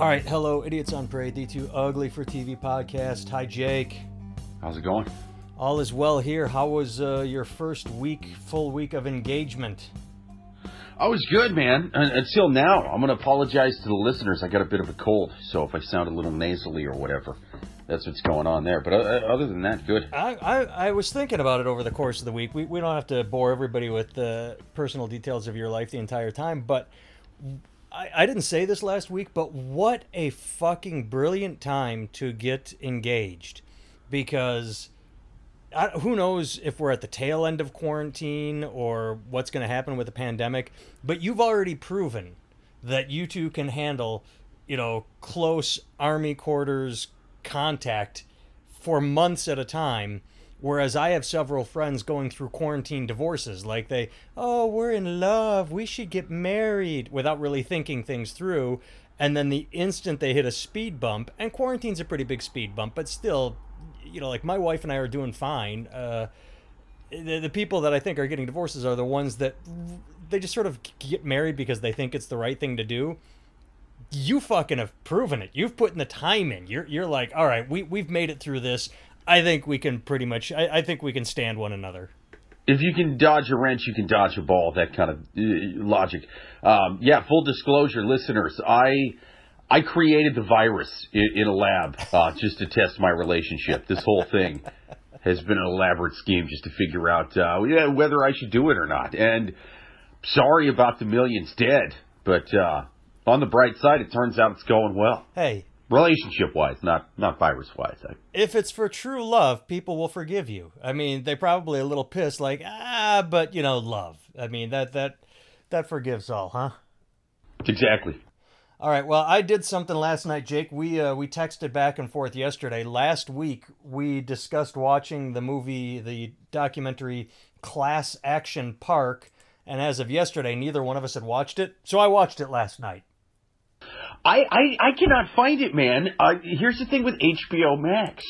All right, hello, idiots on parade, the too ugly for TV podcast. Hi, Jake. How's it going? All is well here. How was uh, your first week, full week of engagement? I was good, man. Un- Until now, I'm going to apologize to the listeners. I got a bit of a cold, so if I sound a little nasally or whatever, that's what's going on there. But uh, other than that, good. I, I, I was thinking about it over the course of the week. We, we don't have to bore everybody with the personal details of your life the entire time, but I, I didn't say this last week, but what a fucking brilliant time to get engaged. Because I, who knows if we're at the tail end of quarantine or what's going to happen with the pandemic, but you've already proven that you two can handle, you know, close army quarters contact for months at a time. Whereas I have several friends going through quarantine divorces. Like they, oh, we're in love. We should get married without really thinking things through. And then the instant they hit a speed bump, and quarantine's a pretty big speed bump, but still, you know, like my wife and I are doing fine. Uh, the, the people that I think are getting divorces are the ones that they just sort of get married because they think it's the right thing to do. You fucking have proven it. You've put in the time in. You're you're like, all right, we we've made it through this. I think we can pretty much. I, I think we can stand one another. If you can dodge a wrench, you can dodge a ball. That kind of uh, logic. Um, yeah. Full disclosure, listeners, I I created the virus in, in a lab uh, just to test my relationship. This whole thing has been an elaborate scheme just to figure out uh, yeah, whether I should do it or not. And sorry about the millions dead, but uh, on the bright side, it turns out it's going well. Hey, Relationship wise, not not virus wise. I, if it's for true love, people will forgive you. I mean, they probably a little pissed, like ah, but you know, love. I mean, that that that forgives all, huh? exactly. All right. Well, I did something last night, Jake. We uh, we texted back and forth yesterday. Last week, we discussed watching the movie, the documentary Class Action Park, and as of yesterday, neither one of us had watched it. So I watched it last night. I, I, I cannot find it, man. Uh, here's the thing with HBO Max.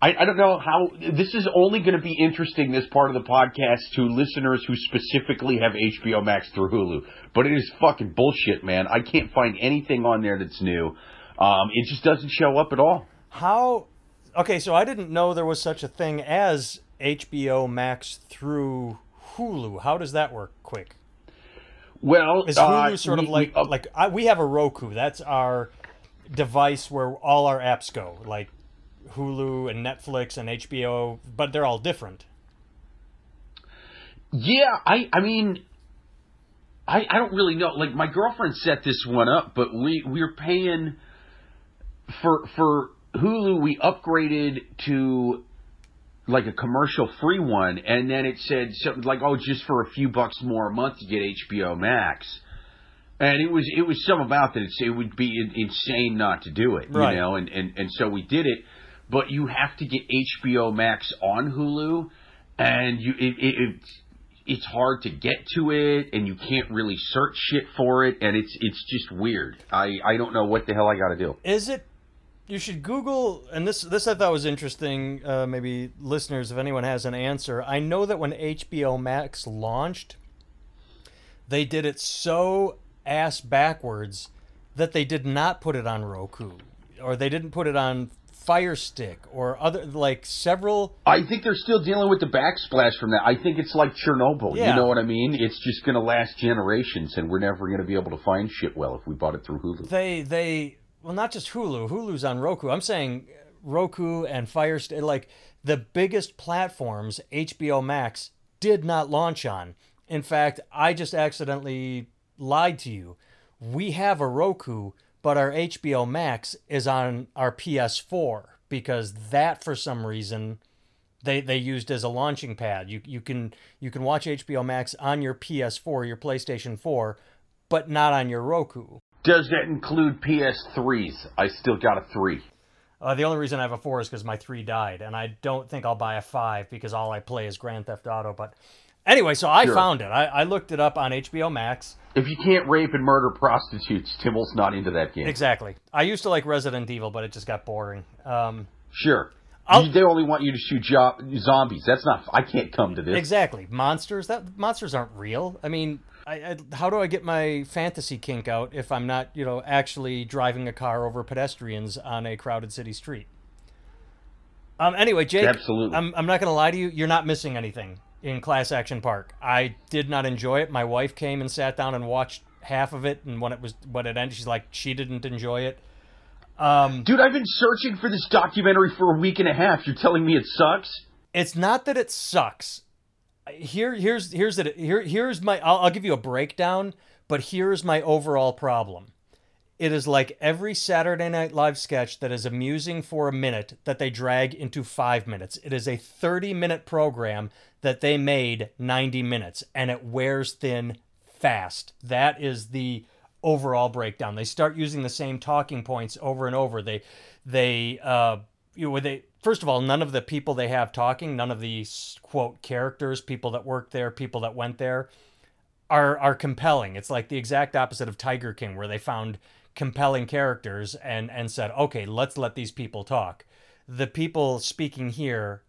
I, I don't know how this is only going to be interesting this part of the podcast to listeners who specifically have HBO Max through Hulu. But it is fucking bullshit, man. I can't find anything on there that's new. Um, it just doesn't show up at all. How? Okay, so I didn't know there was such a thing as HBO Max through Hulu. How does that work? Quick. Well, Is Hulu uh, sort we- of like we- uh, like I, we have a Roku? That's our device where all our apps go, like Hulu and Netflix and HBO, but they're all different. Yeah, I I mean I I don't really know. Like my girlfriend set this one up, but we we're paying for for Hulu we upgraded to like a commercial free one and then it said something like oh just for a few bucks more a month to get HBO Max. And it was it was some about that it's, it would be insane not to do it, Right. you know, and, and and so we did it, but you have to get HBO Max on Hulu, and you it, it, it's it's hard to get to it, and you can't really search shit for it, and it's it's just weird. I I don't know what the hell I got to do. Is it? You should Google, and this this I thought was interesting. Uh, maybe listeners, if anyone has an answer, I know that when HBO Max launched, they did it so ass backwards that they did not put it on Roku, or they didn't put it on Fire Stick, or other like several. I think they're still dealing with the backsplash from that. I think it's like Chernobyl. Yeah. You know what I mean? It's just going to last generations, and we're never going to be able to find shit well if we bought it through Hulu. They they well, not just Hulu. Hulu's on Roku. I'm saying Roku and Fire like the biggest platforms, HBO Max did not launch on. In fact, I just accidentally lied to you. We have a Roku, but our HBO Max is on our PS4 because that, for some reason, they they used as a launching pad. You you can you can watch HBO Max on your PS4, your PlayStation 4, but not on your Roku. Does that include PS3s? I still got a three. Uh, the only reason I have a four is because my three died, and I don't think I'll buy a five because all I play is Grand Theft Auto. But anyway, so I Sure. found it. I, I looked it up on HBO Max. If you can't rape and murder prostitutes, Timmel's not into that game. Exactly. I used to like Resident Evil, but it just got boring. Um, Sure. You- they only want you to shoot jo- zombies. That's not. I can't come to this. exactly. Monsters. That monsters aren't real. I mean, I, I, how do I get my fantasy kink out if I'm not, you know, actually driving a car over pedestrians on a crowded city street? Um. Anyway, Jake. Absolutely. I'm. I'm not going to lie to you. You're not missing anything in Class Action Park. I did not enjoy it. My wife came and sat down and watched half of it, and when it was when it ended, she's like, she didn't enjoy it. Um, Dude, I've been searching for this documentary for a week and a half. You're telling me it sucks? it's not that it sucks. Here, here's here's it. Here, here's my. I'll, I'll give you a breakdown, but here's my overall problem. It is like every Saturday Night Live sketch that is amusing for a minute that they drag into five minutes. It is a 30 minute program that they made 90 minutes, and it wears thin fast. That is the overall breakdown. They start using the same talking points over and over. They, they, uh, you know, they first of all, none of the people they have talking, none of these quote characters, people that work there, people that went there, are are compelling. It's like the exact opposite of Tiger King, where they found compelling characters and and said, okay, let's let these people talk. The people speaking here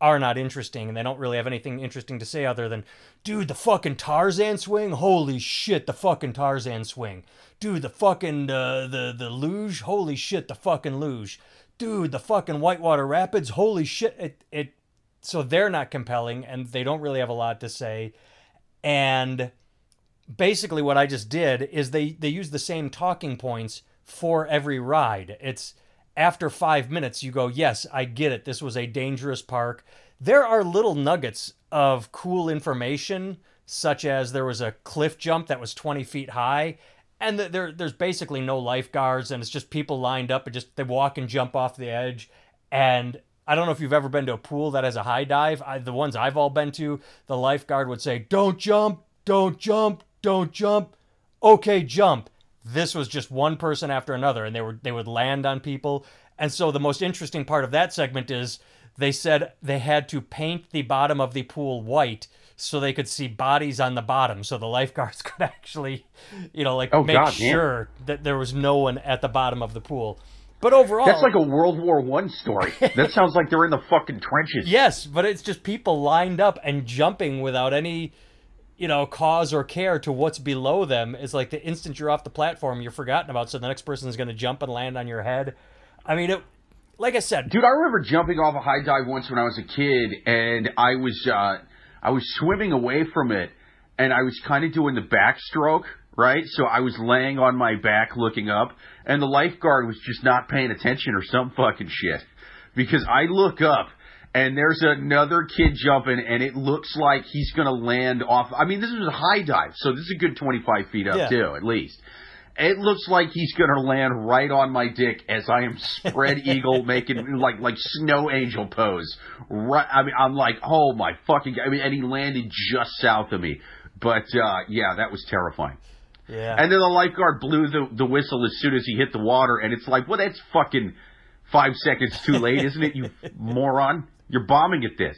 are not interesting and they don't really have anything interesting to say other than dude the fucking tarzan swing holy shit the fucking tarzan swing dude the fucking uh, the the luge holy shit the fucking luge dude the fucking whitewater rapids holy shit it it so they're not compelling and they don't really have a lot to say and basically what i just did is they they use the same talking points for every ride it's after five minutes, you go, Yes, I get it. This was a dangerous park. There are little nuggets of cool information, such as there was a cliff jump that was 20 feet high, and there, there's basically no lifeguards, and it's just people lined up and just they walk and jump off the edge. And I don't know if you've ever been to a pool that has a high dive. I, the ones I've all been to, the lifeguard would say, Don't jump, don't jump, don't jump. Okay, jump this was just one person after another and they were they would land on people and so the most interesting part of that segment is they said they had to paint the bottom of the pool white so they could see bodies on the bottom so the lifeguards could actually you know like Oh, make God, sure that there was no one at the bottom of the pool but overall That's like a World War One story. that sounds like they're in the fucking trenches. Yes, but it's just people lined up and jumping without any, you know, cause or care to what's below them. It's like the instant you're off the platform, you're forgotten about. So the next person is going to jump and land on your head. I mean, it. Like I said, Dude, I remember jumping off a high dive once when I was a kid, and I was uh, I was swimming away from it, and I was kind of doing the backstroke, right? So I was laying on my back looking up, and the lifeguard was just not paying attention or some fucking shit, because I look up. And there's another kid jumping, and it looks like he's going to land off. I mean, this is a high dive, so this is a good 25 feet up, Yeah. too, at least. It looks like he's gonna land right on my dick as I am spread eagle making like like snow angel pose. Right, I mean, I'm like, oh my fucking! God. I mean, and he landed just south of me. But uh, yeah, that was terrifying. yeah. And then the lifeguard blew the the whistle as soon as he hit the water, and it's like, well, that's fucking five seconds too late, isn't it? You moron! You're bombing at this.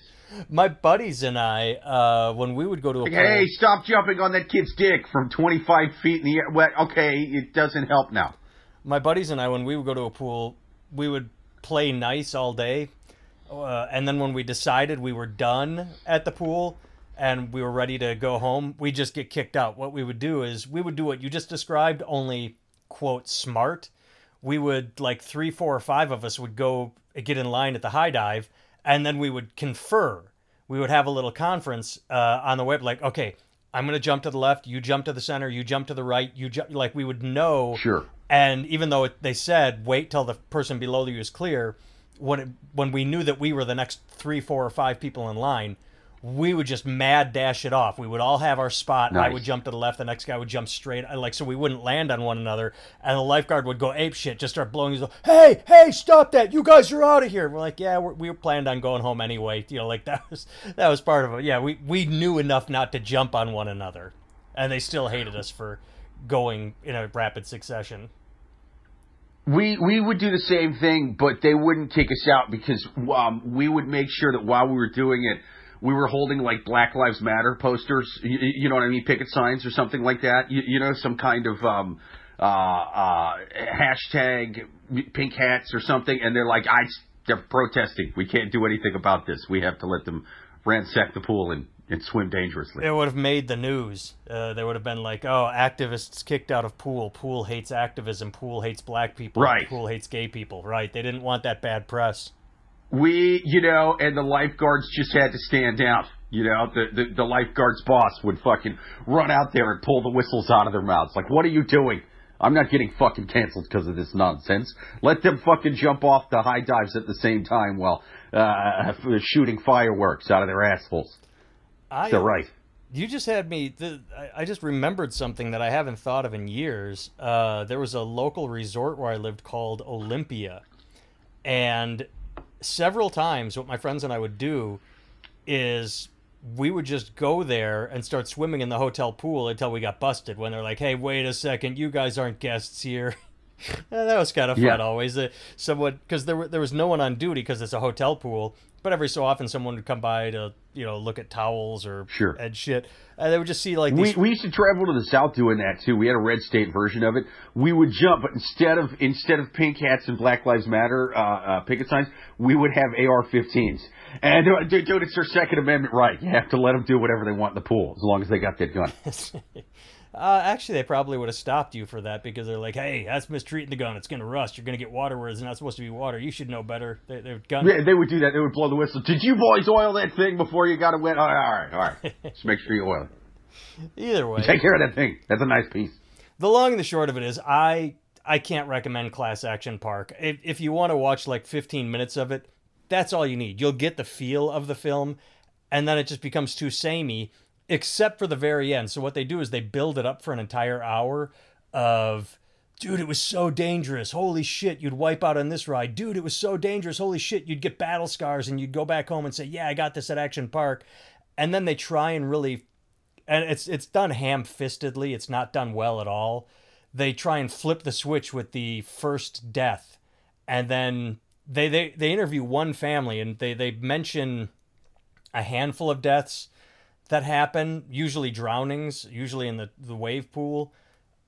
my buddies and I, uh, when we would go to a hey, stop jumping on that kid's dick from 25 feet in the air. Well, okay, it doesn't help now. my buddies and I, when we would go to a pool, we would play nice all day, uh, and then when we decided we were done at the pool and we were ready to go home, we just get kicked out. What we would do is we would do what you just described, only quote smart. We would like three, four, or five of us would go get in line at the high dive, and then we would confer. We would have a little conference uh, on the web, like, okay, I'm gonna jump to the left, you jump to the center, you jump to the right, you jump. Like we would know Sure. and even though it, they said wait till the person below you is clear, when it, when we knew that we were the next three, four, or five people in line, we would just mad dash it off. We would all have our spot. I would jump to the left. The next guy would jump straight. Like so, we wouldn't land on one another. And the lifeguard would go ape shit, just start blowing his. Hey, hey, stop that! You guys are out of here. We're like, yeah, we're, we were planned on going home anyway. You know, like that was that was part of it. Yeah, we we knew enough not to jump on one another, and they still hated us for going in a rapid succession. We we would do the same thing, but they wouldn't kick us out because um, we would make sure that while we were doing it, we were holding like Black Lives Matter posters. You, you know what I mean? Picket signs or something like that. You, you know, some kind of um, uh, uh, hashtag pink hats or something. And they're like, I they're protesting. We can't do anything about this. We have to let them ransack the pool and and swim dangerously. It would have made the news. Uh, they would have been like, "Oh, activists kicked out of pool. Pool hates activism. Pool hates black people. Right. Pool hates gay people. Right? They didn't want that bad press. We, you know, and the lifeguards just had to stand out. You know, the, the the lifeguards boss would fucking run out there and pull the whistles out of their mouths. Like, what are you doing? I'm not getting fucking canceled because of this nonsense. Let them fucking jump off the high dives at the same time while uh, shooting fireworks out of their assholes. I, They're right. You just had me. The, I, I just remembered something that I haven't thought of in years. Uh, there was a local resort where I lived called Olympia, and several times, what my friends and I would do is we would just go there and start swimming in the hotel pool until we got busted. When they're like, "Hey, wait a second, you guys aren't guests here." That was kind of fun Yeah. always. Uh, someone because there were, there was no one on duty because it's a hotel pool, but every so often someone would come by to you know look at towels or Sure. and shit, and they would just see like We, these. we used to travel to the south doing that too. We had a red state version of it. We would jump, but instead of instead of pink hats and Black Lives Matter uh, uh, picket signs, we would have AR-15s. And uh, dude, dude, it's their Second Amendment right. You have to let them do whatever they want in the pool as long as they got that gun. uh, actually, they probably would have stopped you for that because they're like, "Hey, that's mistreating the gun. It's gonna rust. You're gonna get water where it's not supposed to be water. You should know better." They, they gun. Yeah, they would do that. They would blow the whistle. Did you boys oil that thing before you got it wet? All right, all right, all right. Just make sure you oil it. Either way, Take care of that thing. That's a nice piece. the long and the short of it is, I I can't recommend Class Action Park. If if you want to watch like 15 minutes of it, that's all you need. You'll get the feel of the film, and then it just becomes too samey, except for the very end. So what they do is they build it up for an entire hour of. Dude, it was so dangerous. Holy shit, you'd wipe out on this ride. Dude, it was so dangerous. Holy shit, you'd get battle scars and you'd go back home and say, "Yeah, I got this at Action Park." And then they try and really and it's it's done ham-fistedly. It's not done well at all. They try and flip the switch with the first death, and then they they, they interview one family and they they mention a handful of deaths that happen, usually drownings, usually in the the wave pool.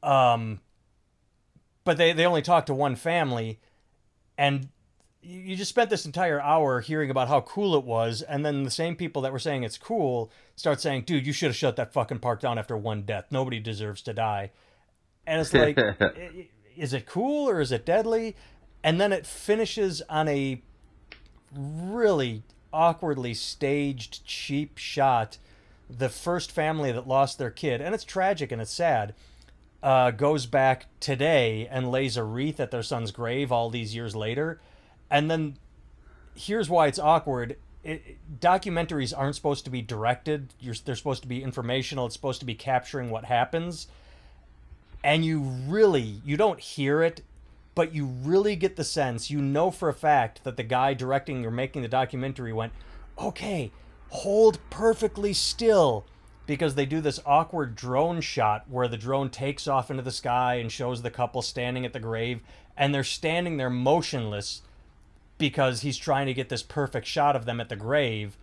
Um, but they they only talk to one family, and you just spent this entire hour hearing about how cool it was, and then the same people that were saying it's cool start saying, "Dude, you should have shut that fucking park down after one death. Nobody deserves to die." And it's like, is it cool or is it deadly? And then it finishes on a really awkwardly staged, cheap shot. The first family that lost their kid, and it's tragic and it's sad, uh, goes back today and lays a wreath at their son's grave all these years later. And then here's why it's awkward. It, documentaries aren't supposed to be directed. You're, they're supposed to be informational. It's supposed to be capturing what happens. And you really, you don't hear it, but you really get the sense, you know for a fact that the guy directing or making the documentary went, okay, hold perfectly still. Because they do this awkward drone shot where the drone takes off into the sky and shows the couple standing at the grave, and they're standing there motionless because he's trying to get this perfect shot of them at the grave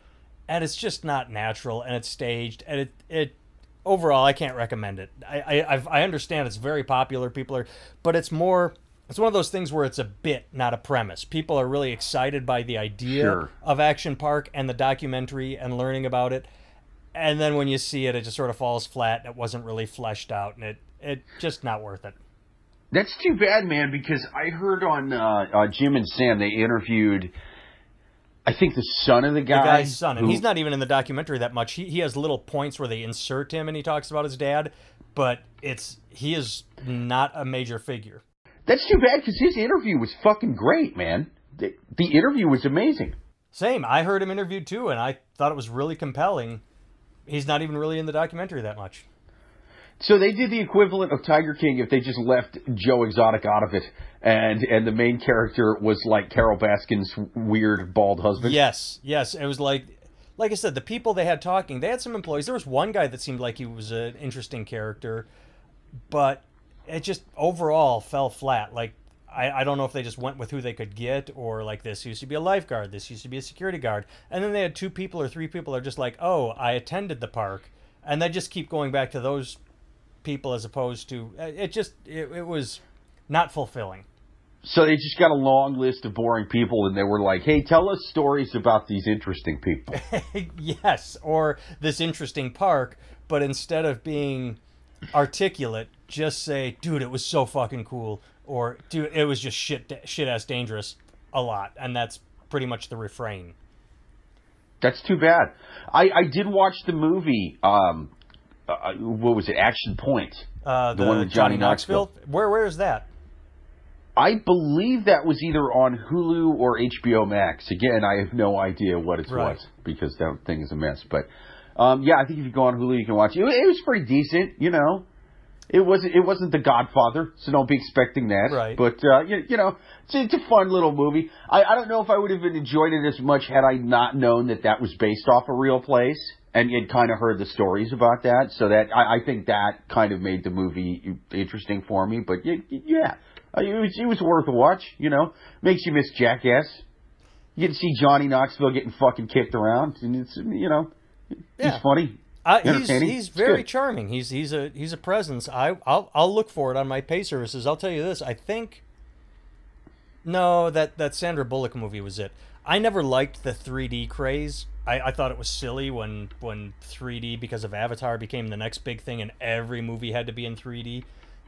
and it's just not natural and it's staged and it it overall I can't recommend it. I I I understand it's very popular people are but it's more it's one of those things where it's a bit not a premise. People are really excited by the idea Sure. of Action Park and the documentary and learning about it. And then when you see it it just sort of falls flat. It wasn't really fleshed out and it it just not worth it. That's too bad, man. Because I heard on uh, uh, Jim and Sam they interviewed, I think the son of the guy. the guy's son, and who- he's not even in the documentary that much. He he has little points where they insert him, and he talks about his dad, but it's he is not a major figure. That's too bad because his interview was fucking great, man. The, the interview was amazing. Same, I heard him interviewed too, and I thought it was really compelling. He's not even really in the documentary that much. So they did the equivalent of Tiger King if they just left Joe Exotic out of it, and and the main character was like Carole Baskin's weird bald husband. Yes, yes, it was like, like I said, the people they had talking, they had some employees. There was one guy that seemed like he was an interesting character, but it just overall fell flat. Like I, I don't know if they just went with who they could get, or like this used to be a lifeguard, this used to be a security guard, and then they had two people or three people are just like, oh, I attended the park, and they just keep going back to those people as opposed to uh, it. Just it, it was not fulfilling. So they just got a long list of boring people, and they were like, "Hey, tell us stories about these interesting people." yes, or this interesting park, but instead of being articulate, just say, "Dude, it was so fucking cool," or "Dude, it was just shit, shit ass dangerous," a lot, and that's pretty much the refrain. That's too bad. I I did watch the movie. Um, uh, what was it? Action Point. Uh, the, one with Johnny, Johnny Knoxville. Knoxville. Where where is that? I believe that was either on Hulu or HBO Max. Again, I have no idea what it right. was because that thing is a mess. But um, yeah, I think if you go on Hulu, you can watch it. It was pretty decent, you know. It wasn't it wasn't The Godfather, so don't be expecting that. Right. But uh, you, you know, it's, it's a fun little movie. I, I don't know if I would have enjoyed it as much had I not known that that was based off a real place and had kind of heard the stories about that. So that I, I think that kind of made the movie interesting for me. But yeah, uh, it was, it was worth a watch. You know, makes you miss Jackass. You get to see Johnny Knoxville getting fucking kicked around, and it's you know, yeah. he's funny. Uh, he's he's very charming. He's he's a he's a presence. I I'll I'll look for it on my pay services. I'll tell you this. I think. No, that that Sandra Bullock movie was it. I never liked the 3D craze. I, I thought it was silly when when 3D because of Avatar became the next big thing and every movie had to be in 3D.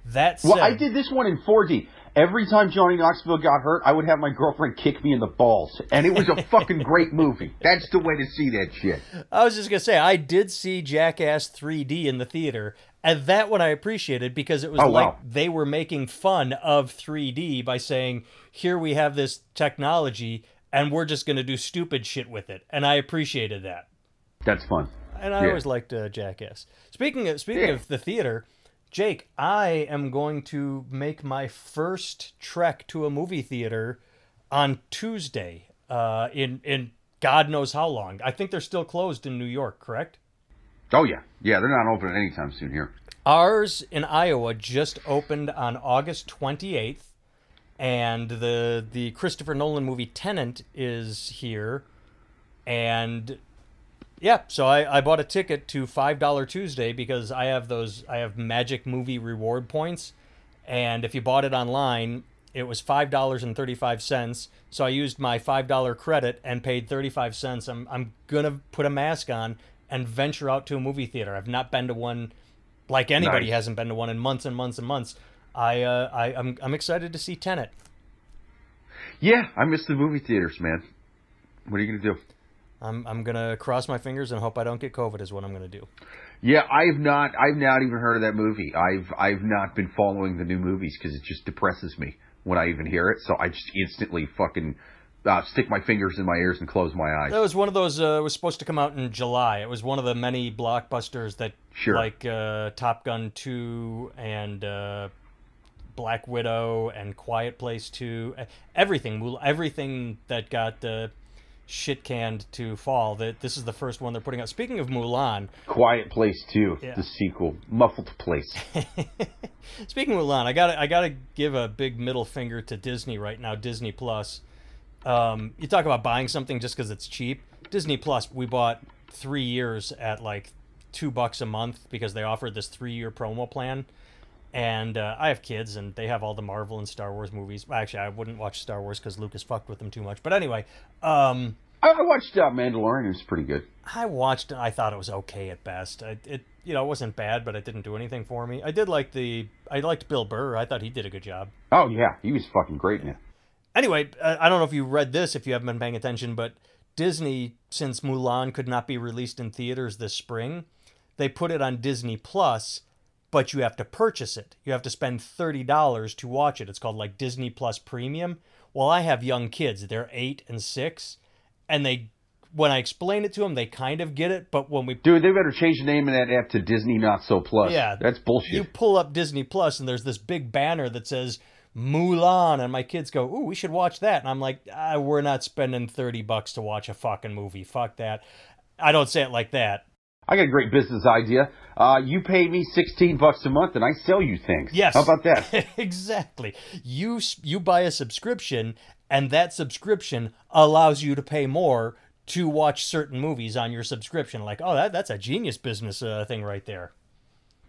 That said, well, I did this one in 4D. Every time Johnny Knoxville got hurt, I would have my girlfriend kick me in the balls, and it was a fucking great movie. That's the way to see that shit. I was just gonna say I did see Jackass 3D in the theater, and that one I appreciated because it was oh, like wow. they were making fun of 3D by saying, "Here we have this technology, and we're just gonna do stupid shit with it," and I appreciated that. That's fun. And I yeah. always liked uh, Jackass. Speaking of speaking yeah. of the theater. Jake, I am going to make my first trek to a movie theater on Tuesday. Uh, in in God knows how long. I think they're still closed in New York. Correct? Oh yeah, yeah. They're not open anytime soon here. Ours in Iowa just opened on August twenty eighth, and the the Christopher Nolan movie Tenet is here, and yeah, so I, I bought a ticket to five dollar Tuesday because I have those I have Magic Movie reward points, and if you bought it online, it was five dollars and thirty five cents. So I used my five dollar credit and paid thirty five cents. I'm I'm gonna put a mask on and venture out to a movie theater. I've not been to one, like anybody nice. hasn't been to one in months and months and months. I uh, I I'm I'm excited to see Tenet. Yeah, I miss the movie theaters, man. What are you gonna do? I'm I'm gonna cross my fingers and hope I don't get COVID. Is what I'm gonna do. Yeah, I've not I've not even heard of that movie. I've I've not been following the new movies because it just depresses me when I even hear it. So I just instantly fucking uh, stick my fingers in my ears and close my eyes. That was one of those. Uh, was supposed to come out in July. It was one of the many blockbusters that, sure. like uh, Top Gun two and uh, Black Widow and Quiet Place two. Everything, everything that got uh, shit canned to fall. That this is the first one they're putting out. Speaking of Mulan, Quiet Place Two, yeah. the sequel, Muffled Place. Speaking of Mulan, I got I got to give a big middle finger to Disney right now. Disney Plus. Um, you talk about buying something just because it's cheap. Disney Plus, we bought three years at like two bucks a month because they offered this three year promo plan. And uh, I have kids, and they have all the Marvel and Star Wars movies. Actually, I wouldn't watch Star Wars because Lucas fucked with them too much. But anyway, um, I watched uh, Mandalorian. It was pretty good. I watched it. I thought it was okay at best. I, it you know it wasn't bad, but it didn't do anything for me. I did like the. I liked Bill Burr. I thought he did a good job. Oh yeah, he was fucking great. Anyway, uh, I don't know if you read this if you haven't been paying attention, but Disney, since Mulan could not be released in theaters this spring, they put it on Disney Plus but you have to purchase it. You have to spend $30 to watch it. It's called like Disney Plus Premium. Well, I have young kids. They're 8 and 6 and they when I explain it to them, they kind of get it, but when we Dude, they better change the name of that app to Disney Not So Plus. Yeah. That's bullshit. You pull up Disney Plus and there's this big banner that says Mulan and my kids go, "Ooh, we should watch that." And I'm like, ah, "We're not spending 30 bucks to watch a fucking movie. Fuck that." I don't say it like that. I got a great business idea. Uh, you pay me sixteen bucks a month, and I sell you things. Yes. How about that? exactly. You you buy a subscription, and that subscription allows you to pay more to watch certain movies on your subscription. Like, oh, that that's a genius business uh, thing right there.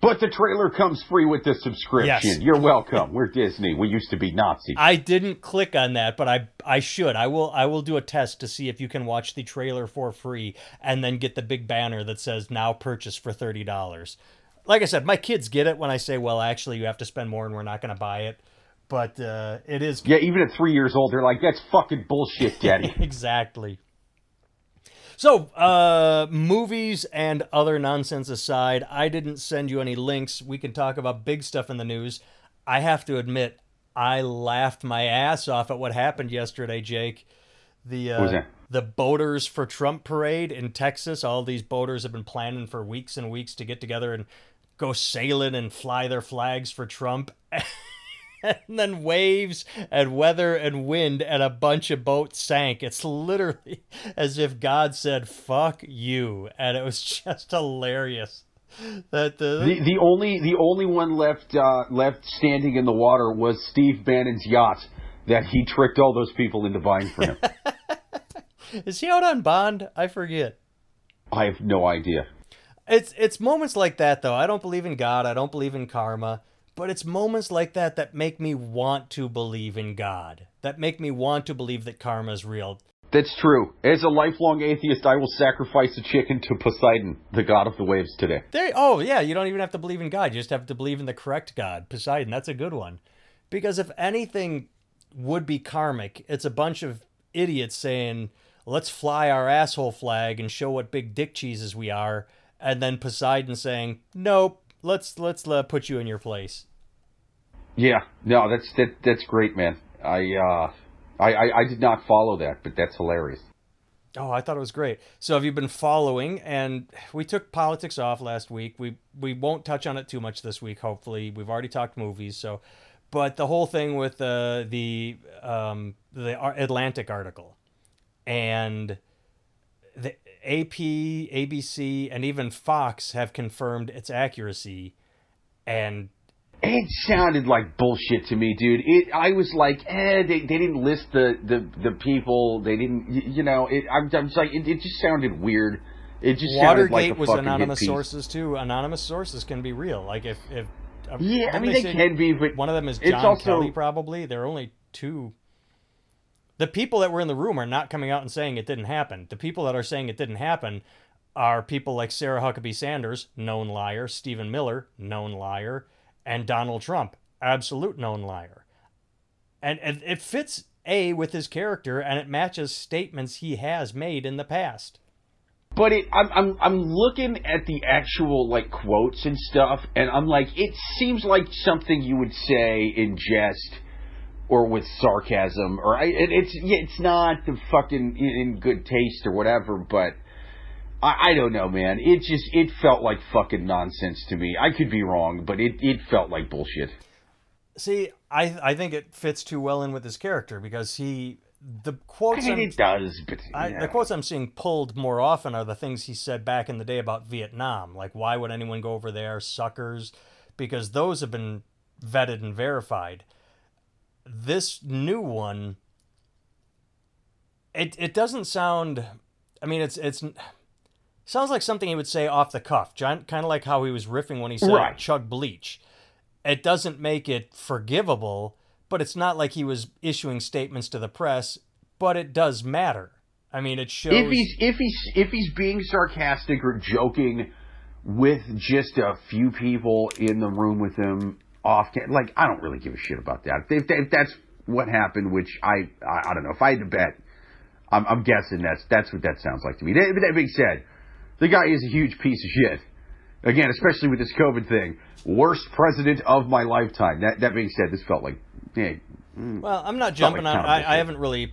But the trailer comes free with the subscription. Yes. You're welcome. We're Disney. We used to be Nazi. I didn't click on that, but I I should. I will I will do a test to see if you can watch the trailer for free and then get the big banner that says now purchase for thirty dollars. Like I said, my kids get it when I say, well, actually, you have to spend more and we're not going to buy it. But uh, it is yeah, even at three years old, they're like, "That's fucking bullshit, Daddy." exactly. So, uh, movies and other nonsense aside, I didn't send you any links. We can talk about big stuff in the news. I have to admit, I laughed my ass off at what happened yesterday, Jake. The uh, the boaters for Trump parade in Texas. All these boaters have been planning for weeks and weeks to get together and go sailing and fly their flags for Trump. and then waves and weather and wind and a bunch of boats sank. It's literally as if God said "fuck you," and it was just hilarious. That the, The the only the only one left uh, left standing in the water was Steve Bannon's yacht that he tricked all those people into buying for him. is he out on bond? I forget. I have no idea. It's it's moments like that though. I don't believe in God. I don't believe in karma. But it's moments like that that make me want to believe in God. That make me want to believe that karma is real. That's true. As a lifelong atheist, I will sacrifice a chicken to Poseidon, the god of the waves, today. There. Oh yeah, you don't even have to believe in God. You just have to believe in the correct God, Poseidon. That's a good one. Because if anything would be karmic, it's a bunch of idiots saying, "Let's fly our asshole flag and show what big dick cheeses we are," and then Poseidon saying, "Nope, let's let's uh, put you in your place." Yeah, no, that's that that's great, man. I uh, I, I I did not follow that, but that's hilarious. Oh, I thought it was great. So have you been following? And we took politics off last week. We we won't touch on it too much this week. Hopefully, we've already talked movies. So, but the whole thing with uh, the um, the Atlantic article, and AP, ABC, and even Fox have confirmed its accuracy. And It sounded like bullshit to me, dude. It I was like, eh, they, they didn't list the, the, the people. They didn't, you know. It, I'm, I'm just like, it, it just sounded weird. It just sounded Watergate like a was fucking anonymous sources too. Anonymous sources can be real. Like if if uh, Yeah, I mean they say- can be, but One of them is John also- Kelly, probably. There are only two. The people that were in the room are not coming out and saying it didn't happen. The people that are saying it didn't happen are people like Sarah Huckabee Sanders, known liar, Stephen Miller, known liar, and Donald Trump, absolute known liar. And, it fits A with his character and it matches statements he has made in the past. But it, I'm, I'm, I'm looking at the actual like quotes and stuff, and I'm like, it seems like something you would say in jest or with sarcasm, or I, it, it's, it's not the fucking in, good taste or whatever. But I, I don't know, man. It just, it felt like fucking nonsense to me. I could be wrong, but it, it felt like bullshit. See, I I think it fits too well in with his character because he the quotes I mean, it does, but I, the quotes I'm seeing pulled more often are the things he said back in the day about Vietnam. Like, why would anyone go over there? Suckers. Because those have been vetted and verified. This new one, it, it doesn't sound. I mean, it's it's sounds like something he would say off the cuff, kind of like how he was riffing when he said Right. chug bleach. It doesn't make it forgivable, but it's not like he was issuing statements to the press. But it does matter. I mean, it shows. if he's if he's if he's being sarcastic or joking with just a few people in the room with him off like I don't really give a shit about that. If, if that's what happened, which I, I I don't know. If I had to bet, I'm, I'm guessing that's that's what that sounds like to me. That, but that being said, the guy is a huge piece of shit. Again, especially with this COVID thing, worst president of my lifetime. That that being said, this felt like, yeah, Well, I'm not Felt like jumping on. I, I haven't really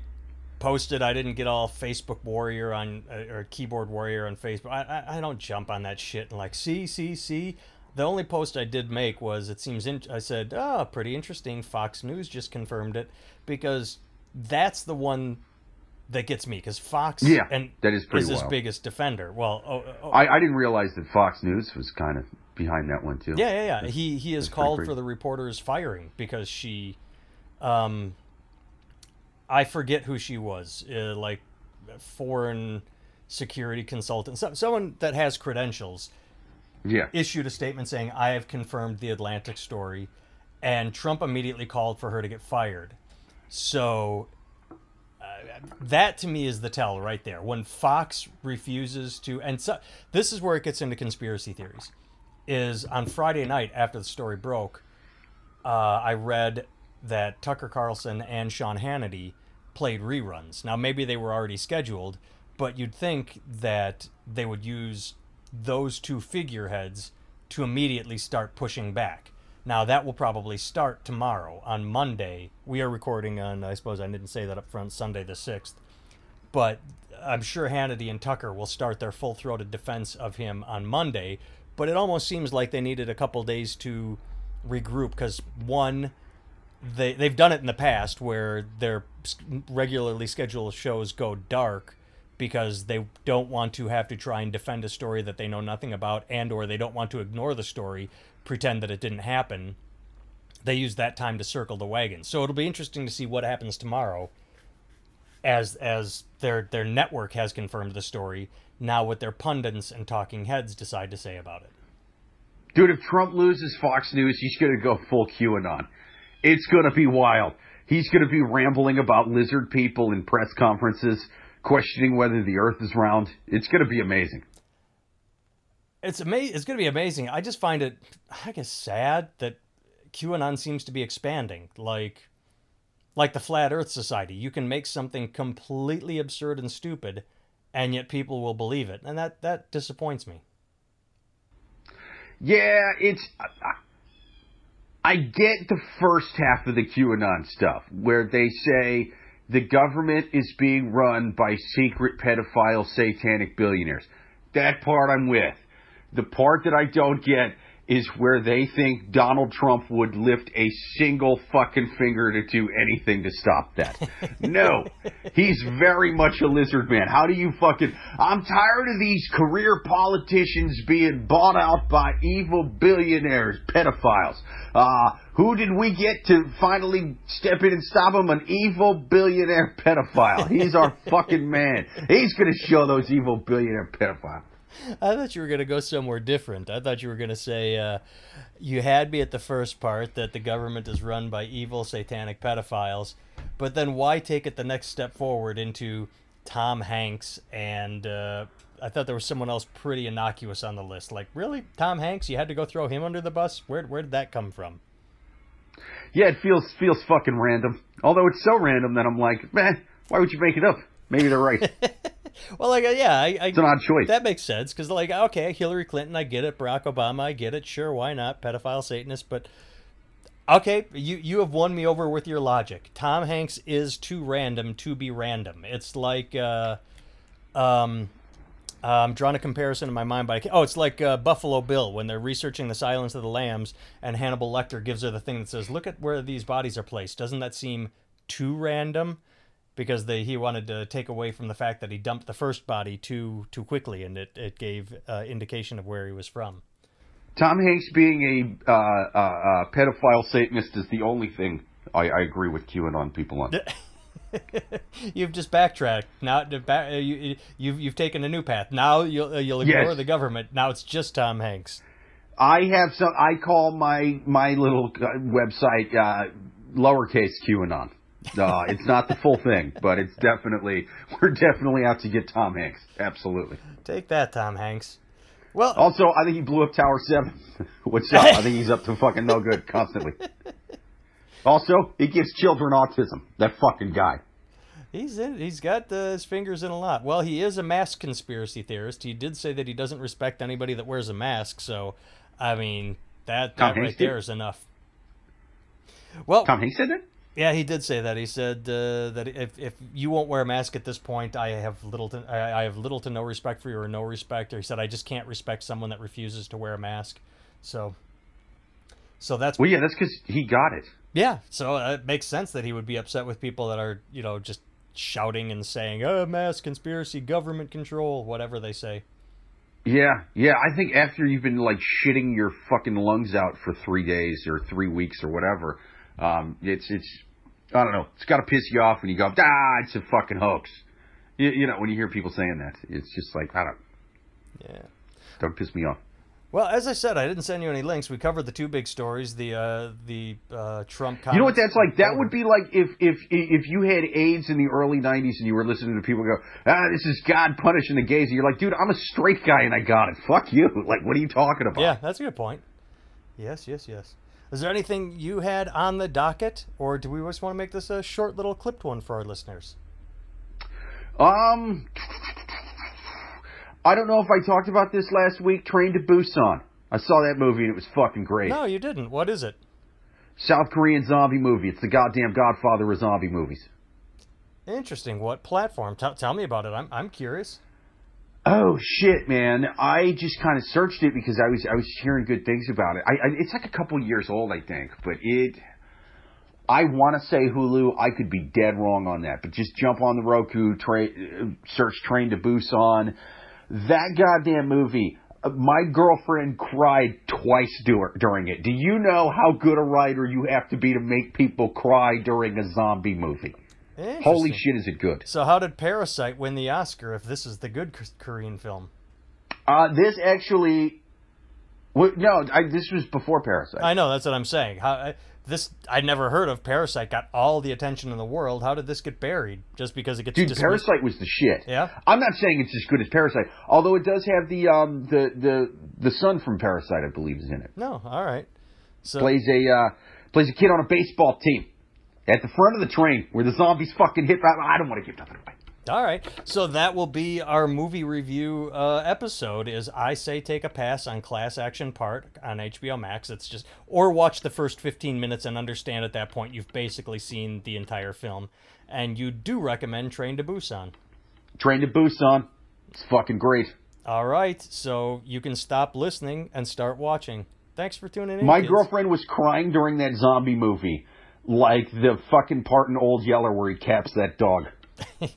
posted. I didn't get all Facebook warrior on uh, or keyboard warrior on Facebook. I, I I don't jump on that shit and like see see see. The only post I did make was it seems in, I said oh pretty interesting. Fox News just confirmed it because that's the one that gets me because Fox Yeah, and that is pretty is his biggest defender. Well, oh, oh, I, I didn't realize that Fox News was kind of behind that one too. Yeah, yeah, yeah. He he has called for the reporter's firing because she, um, I forget who she was, uh, like foreign security consultant, so, someone that has credentials, Yeah. issued a statement saying, I have confirmed the Atlantic story. And Trump immediately called for her to get fired. So uh, that to me is the tell right there. When Fox refuses to, and so, this is where it gets into conspiracy theories, is on Friday night after the story broke, uh, I read that Tucker Carlson and Sean Hannity played reruns. Now, maybe they were already scheduled, but you'd think that they would use those two figureheads to immediately start pushing back. Now, that will probably start tomorrow. On Monday, we are recording on, I suppose I didn't say that up front, Sunday the 6th. But I'm sure Hannity and Tucker will start their full throated defense of him on Monday. But it almost seems like they needed a couple days to regroup because, one, they they've done it in the past where their regularly scheduled shows go dark because they don't want to have to try and defend a story that they know nothing about and or they don't want to ignore the story pretend that it didn't happen. They use that time to circle the wagon. So it'll be interesting to see what happens tomorrow as as their their network has confirmed the story. Now what their pundits and talking heads decide to say about it. Dude, if Trump loses Fox News, he's going to go full QAnon. It's going to be wild. He's going to be rambling about lizard people in press conferences, questioning whether the earth is round. It's going to be amazing. it's amazing. It's going to be amazing. I just find it, I guess, sad that QAnon seems to be expanding. Like, like the Flat Earth Society, you can make something completely absurd and stupid, and yet people will believe it, and that that disappoints me. Yeah, it's. I, I get the first half of the QAnon stuff where they say the government is being run by secret pedophile satanic billionaires. That part I'm with. The part that I don't get is where they think Donald Trump would lift a single fucking finger to do anything to stop that. no. He's very much a lizard man. How do you fucking I'm tired of these career politicians being bought out by evil billionaires, pedophiles. Uh who did we get to finally step in and stop him? An evil billionaire pedophile. He's our fucking man. He's gonna show those evil billionaire pedophiles. I thought you were going to go somewhere different. I thought you were going to say uh, you had me at the first part that the government is run by evil satanic pedophiles, but then why take it the next step forward into Tom Hanks and uh, I thought there was someone else pretty innocuous on the list. Like, really, Tom Hanks? You had to go throw him under the bus? Where where did that come from? Yeah, it feels feels fucking random. Although it's so random that I'm like, man, why would you make it up? Maybe they're right. Well, like, uh, yeah, I, I It's an odd choice. That makes sense because, like, okay, Hillary Clinton, I get it. Barack Obama, I get it. Sure, why not? Pedophile Satanist, but okay, you you have won me over with your logic. Tom Hanks is too random to be random. It's like, uh, um, I'm drawing a comparison in my mind, but I can't, oh, it's like uh, Buffalo Bill when they're researching the Silence of the Lambs, and Hannibal Lecter gives her the thing that says, "Look at where these bodies are placed." Doesn't that seem too random? Because they, he wanted to take away from the fact that he dumped the first body too too quickly, and it it gave uh, indication of where he was from. Tom Hanks being a uh, uh, uh, pedophile Satanist is the only thing I, I agree with QAnon people on. you've just backtracked. Now back, uh, you, you've you've taken a new path. Now you'll uh, you'll ignore Yes. the government. Now it's just Tom Hanks. I have some. I call my my little website uh, lowercase QAnon. Uh, it's not the full thing, but it's definitely we're definitely out to get Tom Hanks. Absolutely. Take that, Tom Hanks. Well, Also, I think he blew up Tower Seven. What's up? I think he's up to fucking no good constantly. Also, he gives children autism. That fucking guy. He's in. He's got uh, his fingers in a lot. Well, he is a mask conspiracy theorist. He did say that he doesn't respect anybody that wears a mask. So, I mean, that, Tom that right Hanks did? there is enough. Well, Tom Hanks said that. Yeah, he did say that. He said uh, that if, if you won't wear a mask at this point, I have little to I, have little to no respect for you or no respect. Or he said I just can't respect someone that refuses to wear a mask. So, so that's Well, yeah, that's because he got it. yeah, so it makes sense that he would be upset with people that are, you know, just shouting and saying, "Oh, mass conspiracy, government control," whatever they say. Yeah, yeah. I think after you've been like shitting your fucking lungs out for three days or three weeks or whatever, um, it's it's I don't know. It's got to piss you off when you go, ah, it's a fucking hoax. You, you know, when you hear people saying that, it's just like I don't Yeah. don't piss me off. Well, as I said, I didn't send you any links. We covered the two big stories: the uh, the uh, Trump. You know what that's like? That would be like if if if you had AIDS in the early '90s and you were listening to people go, "Ah, this is God punishing the gays," and you're like, "Dude, I'm a straight guy and I got it. Fuck you. Like, what are you talking about?" Yeah, that's a good point. Yes, yes, yes. Is there anything you had on the docket, or do we just want to make this a short little clipped one for our listeners? Um, I don't know if I talked about this last week. Train to Busan. I saw that movie and it was fucking great. No, you didn't. What is it? South Korean zombie movie. It's the goddamn Godfather of zombie movies. Interesting. What platform? Tell, tell me about it. I'm I'm curious. Oh shit, man! I just kind of searched it because I was I was hearing good things about it. I, I it's like a couple years old, I think, but it. I want to say Hulu. I could be dead wrong on that, but just jump on the Roku, tra- search Train to Busan. That goddamn movie. My girlfriend cried twice dur- during it. Do you know how good a writer you have to be to make people cry during a zombie movie? Holy shit, is it good? So, how did Parasite win the Oscar? If this is the good Korean film, Uh, this actually, well, no, I, this was before Parasite. I know that's what I'm saying. How I- this I'd never heard of. Parasite got all the attention in the world. How did this get buried? Just because it gets Dude, dismissed? Parasite was the shit. Yeah? I'm not saying it's as good as Parasite, although it does have the um the the the son from Parasite, I believe, is in it. No, all right. So Plays a uh plays a kid on a baseball team at the front of the train where the zombies fucking hit. I don't want to give nothing away. All right. So that will be our movie review uh, episode. Is I say take a pass on Class Action Park on HBO Max. It's just or watch the first 15 minutes and understand at that point you've basically seen the entire film. And you do recommend Train to Busan. Train to Busan. It's fucking great. All right. So you can stop listening and start watching. Thanks for tuning in. My kids. girlfriend was crying during that zombie movie, like the fucking part in Old Yeller where he caps that dog.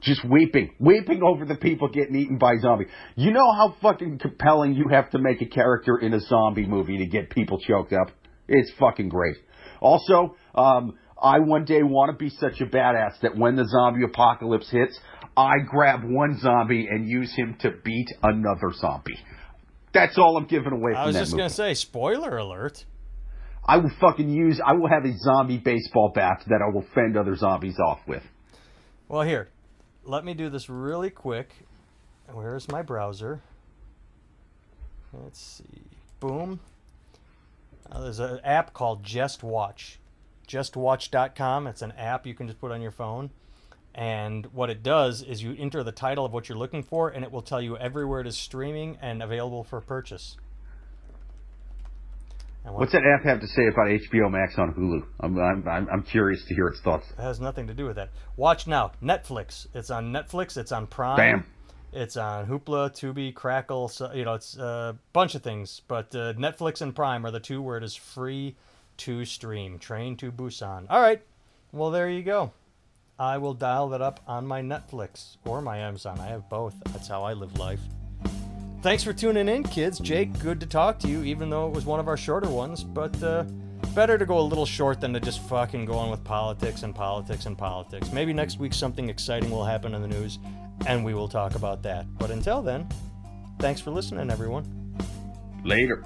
Just weeping, weeping over the people getting eaten by zombie. You know how fucking compelling you have to make a character in a zombie movie to get people choked up? It's fucking great. Also, um, I one day want to be such a badass that when the zombie apocalypse hits, I grab one zombie and use him to beat another zombie. That's all I'm giving away from I was just movie. gonna say, spoiler alert. I will fucking use. I will have a zombie baseball bat that I will fend other zombies off with. Well, here, let me do this really quick. Where's my browser? Let's see. Boom. Uh, there's an app called Just Watch. JustWatch.com. It's an app you can just put on your phone. And what it does is you enter the title of what you're looking for, and it will tell you everywhere it is streaming and available for purchase. What's that app have to say about HBO Max on Hulu? I'm I'm I'm, I'm curious to hear its thoughts. It has nothing to do with that. Watch now. Netflix. It's on Netflix. It's on Prime. Bam. It's on Hoopla, Tubi, Crackle. So, you know, it's a bunch of things. But uh, Netflix and Prime are the two where it is free to stream. Train to Busan. All right. Well, there you go. I will dial that up on my Netflix or my Amazon. I have both. That's how I live life. Thanks for tuning in, kids. Jake, good to talk to you, even though it was one of our shorter ones. But uh, better to go a little short than to just fucking go on with politics and politics and politics. Maybe next week something exciting will happen in the news, and we will talk about that. But until then, thanks for listening, everyone. Later.